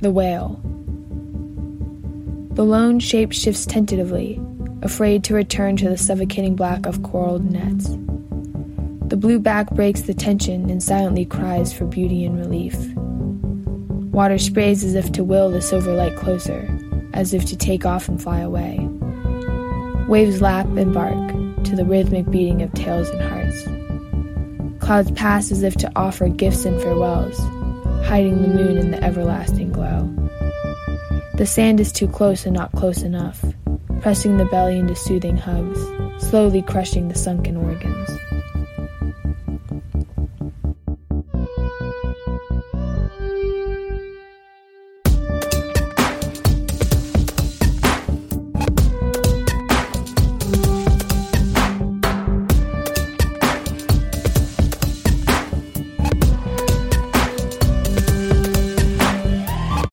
The whale. The lone shape shifts tentatively, afraid to return to the suffocating black of coiled nets. The blue back breaks the tension and silently cries for beauty and relief. Water sprays as if to will the silver light closer, as if to take off and fly away. Waves lap and bark to the rhythmic beating of tails and hearts. Clouds pass as if to offer gifts and farewells, hiding the moon in the everlasting glow. The sand is too close and not close enough, pressing the belly into soothing hugs, slowly crushing the sunken organs.